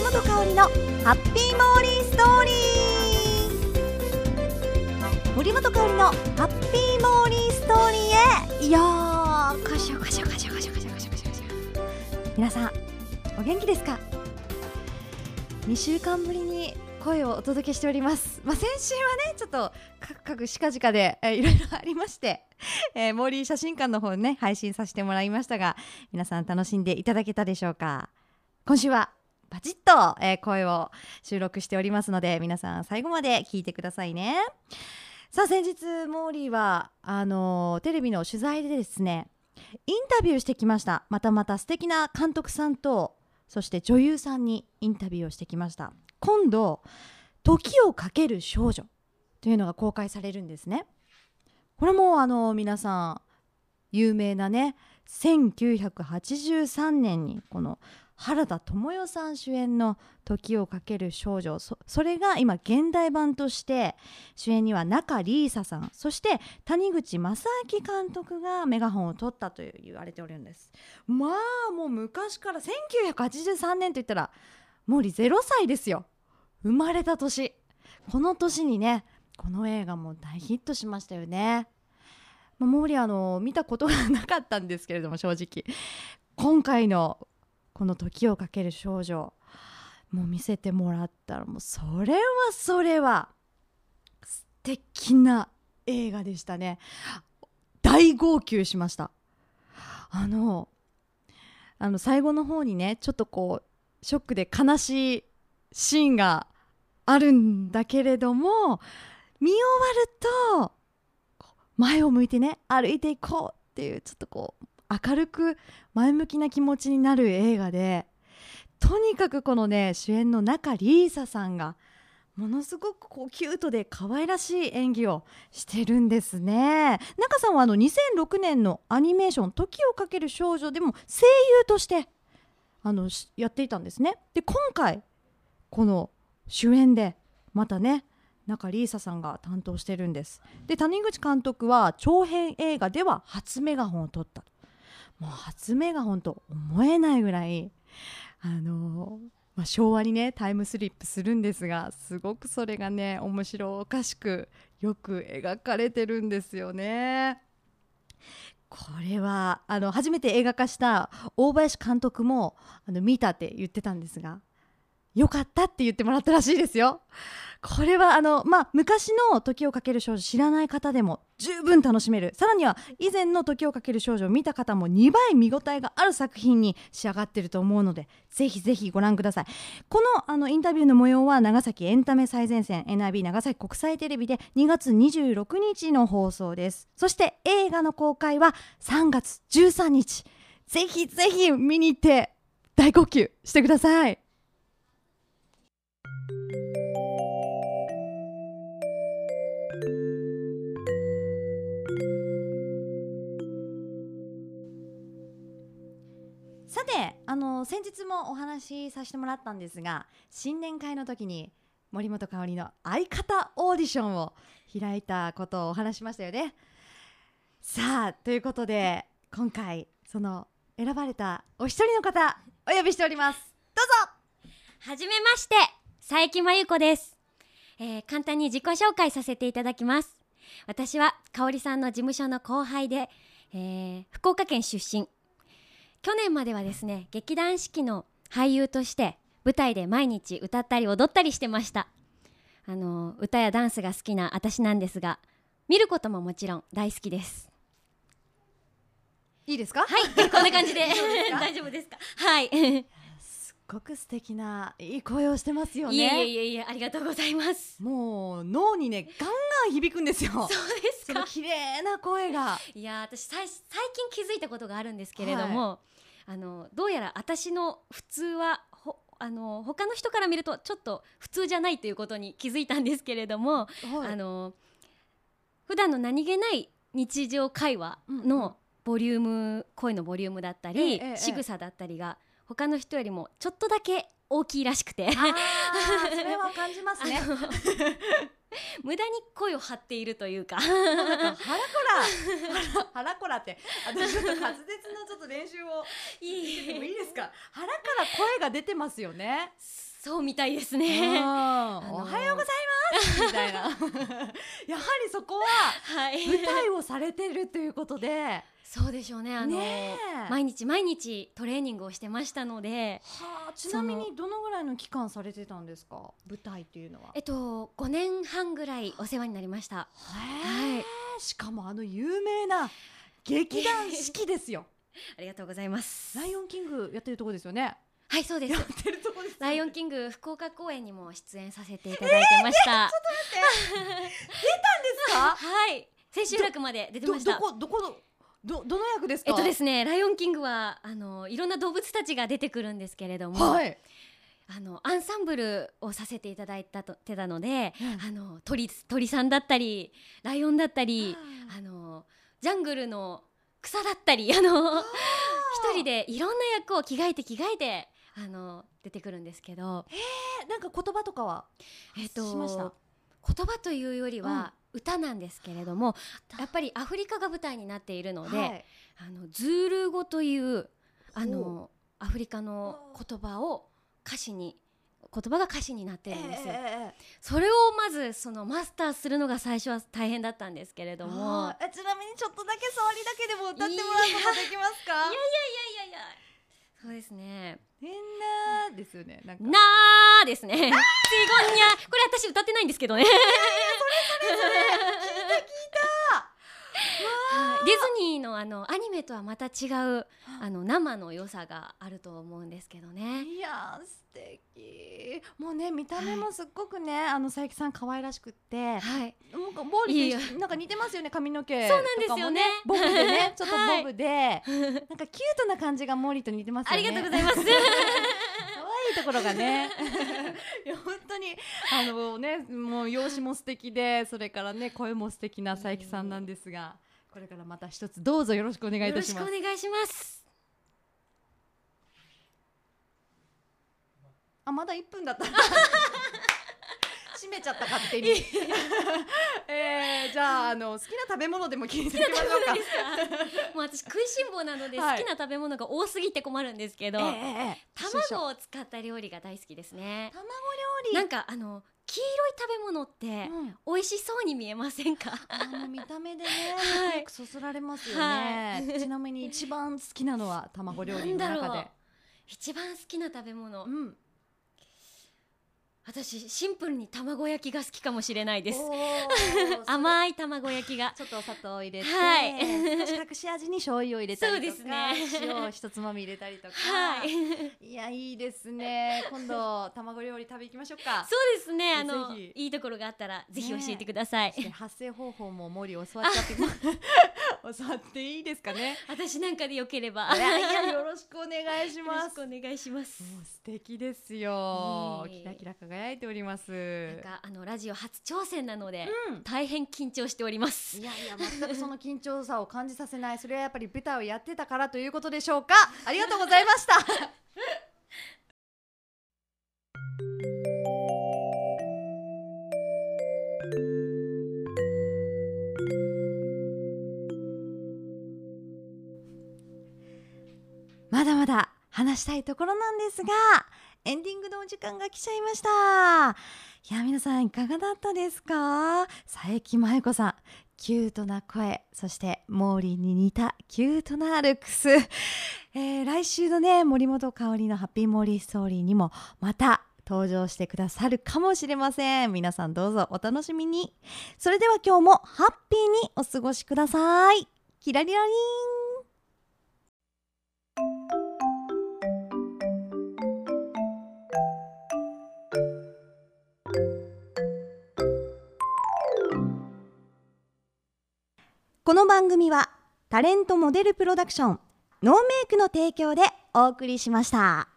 杉本香織のハッピーモーリーストーリー森本香織のハッピーモーリーストーリーへようこしょこしょこしょこしょこしょこしょこしょ皆さんお元気ですか？2週間ぶりに声をお届けしております、まあ、先週はねちょっとカクカクしかじかで、いろいろありまして、えー、モーリー写真館の方ね配信させてもらいましたが皆さん楽しんでいただけたでしょうか？今週はバチッと、えー声を収録しておりますので皆さん最後まで聞いてくださいね。さあ先日モーリーはあのーテレビの取材でですねインタビューしてきました。またまた素敵な監督さんとそして女優さんにインタビューをしてきました。今度「時をかける少女」というのが公開されるんですね。これもあの皆さん有名なね1983年にこの原田知世さん主演の「時をかける少女」そそれが今現代版として主演には中里依紗さん。そして谷口正明監督がメガホンを取ったと言われておるんです。まあもう昔から1983年といったら毛利0歳ですよ。生まれた年。この年にねこの映画も大ヒットしましたよね。まあ毛利あの見たことがなかったんですけれども正直。今回のこの「時をかける少女」もう見せてもらったらもうそれはそれは素敵な映画でしたね。大号泣しました。あのあの最後の方にねちょっとこうショックで悲しいシーンがあるんだけれども見終わると前を向いてね歩いていこうっていうちょっとこう明るく前向きな気持ちになる映画でとにかくこのね主演の中里依紗さんがものすごくこうキュートで可愛らしい演技をしてるんですね。中さんはあの2006年のアニメーション「時をかける少女」でも声優としてあのやっていたんですね。で今回この主演でまたね中里依紗さんが担当してるんです。で谷口監督は長編映画では初メガホンを取ったもう初メガホンと思えないぐらいあのまあ、昭和にねタイムスリップするんですがすごくそれがね面白おかしくよく描かれてるんですよね。これはあの初めて映画化した大林監督もあの見たって言ってたんですがよかったって言ってもらったらしいですよ。これはあの、まあ、昔の「時をかける少女」知らない方でも十分楽しめる。さらには以前の「時をかける少女」を見た方も2倍見応えがある作品に仕上がってると思うのでぜひぜひご覧ください。このあのインタビューの模様は長崎エンタメ最前線 NIB 長崎国際テレビで2月26日の放送です。そして映画の公開は3月13日。ぜひぜひ見に行って大号泣してください。さてあの先日もお話しさせてもらったんですが新年会の時に森本香里の相方オーディションを開いたことをお話しましたよね。さあということで今回その選ばれたお一人の方お呼びしております。どうぞ。はじめまして、佐伯真由子です、えー簡単に自己紹介させていただきます。私は香織さんの事務所の後輩で、えー福岡県出身。去年まではですね、劇団四季の俳優として舞台で毎日歌ったり踊ったりしてました。あの歌やダンスが好きな私なんですが、見ることももちろん大好きです。いいですか？はい、こんな感じで 大丈夫ですか？はい。ごく素敵ないい声をしてますよね。いえいえいえいえ、ありがとうございます。もう脳にねガンガン響くんですよ。そうですか。綺麗な声が。いやー私さい最近気づいたことがあるんですけれども、あのどうやら私の普通はほあの他の人から見るとちょっと普通じゃないということに気づいたんですけれども、はい。あの普段の何気ない日常会話うんうん。のボリューム、声のボリュームだったり、ええええ。仕草だったりが他の人よりもちょっとだけ大きいらしくて。それは感じますね。無駄に声を張っているというか。腹こら腹腹こらって私ちょっと滑舌のちょっと練習をいい。いいですか？腹から声が出てますよね。そうみたいですうん。ね。おのはようございます みたいな。やはりそこははい。舞台をされてるということで。そうでしょうね。あの毎日毎日トレーニングをしてましたので、はあちなみにどのぐらいの期間されてたんですか？舞台っていうのは。えっと5年半ぐらいお世話になりました。へえ。しかもあの有名な劇団四季ですよ。ありがとうございます。ライオンキングやってるとこですよね。はい、そうです。や。ってるライオンキング福岡公演にも出演させていただいてました。ですか？はい、千秋楽まで出てどどました。こどこのどどの役ですか？えっとですね、ライオンキングはあのいろんな動物たちが出てくるんですけれども、はい。あのアンサンブルをさせていただいたとてたので、うん。あの鳥鳥さんだったりライオンだったり、あのジャングルの草だったりあの一人でいろんな役を着替えて着替えてあの出てくるんですけど、えなんか言葉とかは？えっとしました？言葉というよりは、歌なんですけれどもやっぱりアフリカが舞台になっているので、はい。あのズールー語というあほのアフリカの言葉を歌詞に言葉が歌詞になってるんですよ。ええそれをまずそのマスターするのが最初は大変だったんですけれども。ちなみにちょっとだけ触りだけでも歌ってもらうことできますか？いやいやいやいや。そうですね変なですよねなんかなーですね。ちごにゃ。これ私歌ってないんですけどね。はいディズニーのあのアニメとはまた違うあ。の生の良さがあると思うんですけどね。いやー素敵。もうね見た目もすっごくね、あの佐伯さん可愛らしくってはい。なんかボーリーなんか似てますよね髪の毛そうなんですよね。ボブでねちょっとはいボブで、なんかキュートな感じがモーリーと似てますよあねりがとうございます。可愛いところがね。いや本当にあのねもう容姿も素敵でそれからね声も素敵な佐伯さんなんですがこれからまた一つどうぞよろしくお願いいよろしたします。くお願いします。あまだ1分だった。閉めちゃった勝手に。えー、じゃああの好きな食べ物でも聞いてみましょうか。もう私食いしん坊なので好はい。きな食べ物が多すぎて困るんですけど、ええええ。卵を使った料理が大好きですね。卵料理。なんかあの黄色い食べ物ってうん。美味しそうに見えませんか？あの見た目でね、はい。よくそそられますよね、はい。ちなみに一番好きなのは卵料理の中で。一番好きな食べ物、うん私シンプルに卵焼きが好きかもしれないです。甘い卵焼きが。ちょっとお砂糖を入れて、はい。隠し味に醤油を入れたりとかそうですね塩を一つまみ入れたりとか、はいいやいいですね今度卵料理食べ行きましょうかそうですねあのいいところがあったらぜひ教えてください、そして発声方法も森教わっちゃって 教わっていいですかね？私なんかでよければ。いやいやよろしくお願いします。お願いします。素敵ですよ。いえいえ。キラキラ輝いております。なんかあのラジオ初挑戦なので、うん。大変緊張しております。いやいや全くその緊張さを感じさせない。それはやっぱり舞台をやってたからということでしょうか？ありがとうございました まだまだ話したいところなんですがエンディングのお時間が来ちゃいました。いや皆さんいかがだったですか？佐伯麻由子さんキュートな声そしてモーリーに似たキュートなルックス、えー来週のね森本香里のハッピーモーリーストーリーにもまた登場してくださるかもしれません。皆さんどうぞお楽しみに。それでは今日もハッピーにお過ごしください。キラリラリン。この番組はタレントモデルプロダクションノーメイクの提供でお送りしました。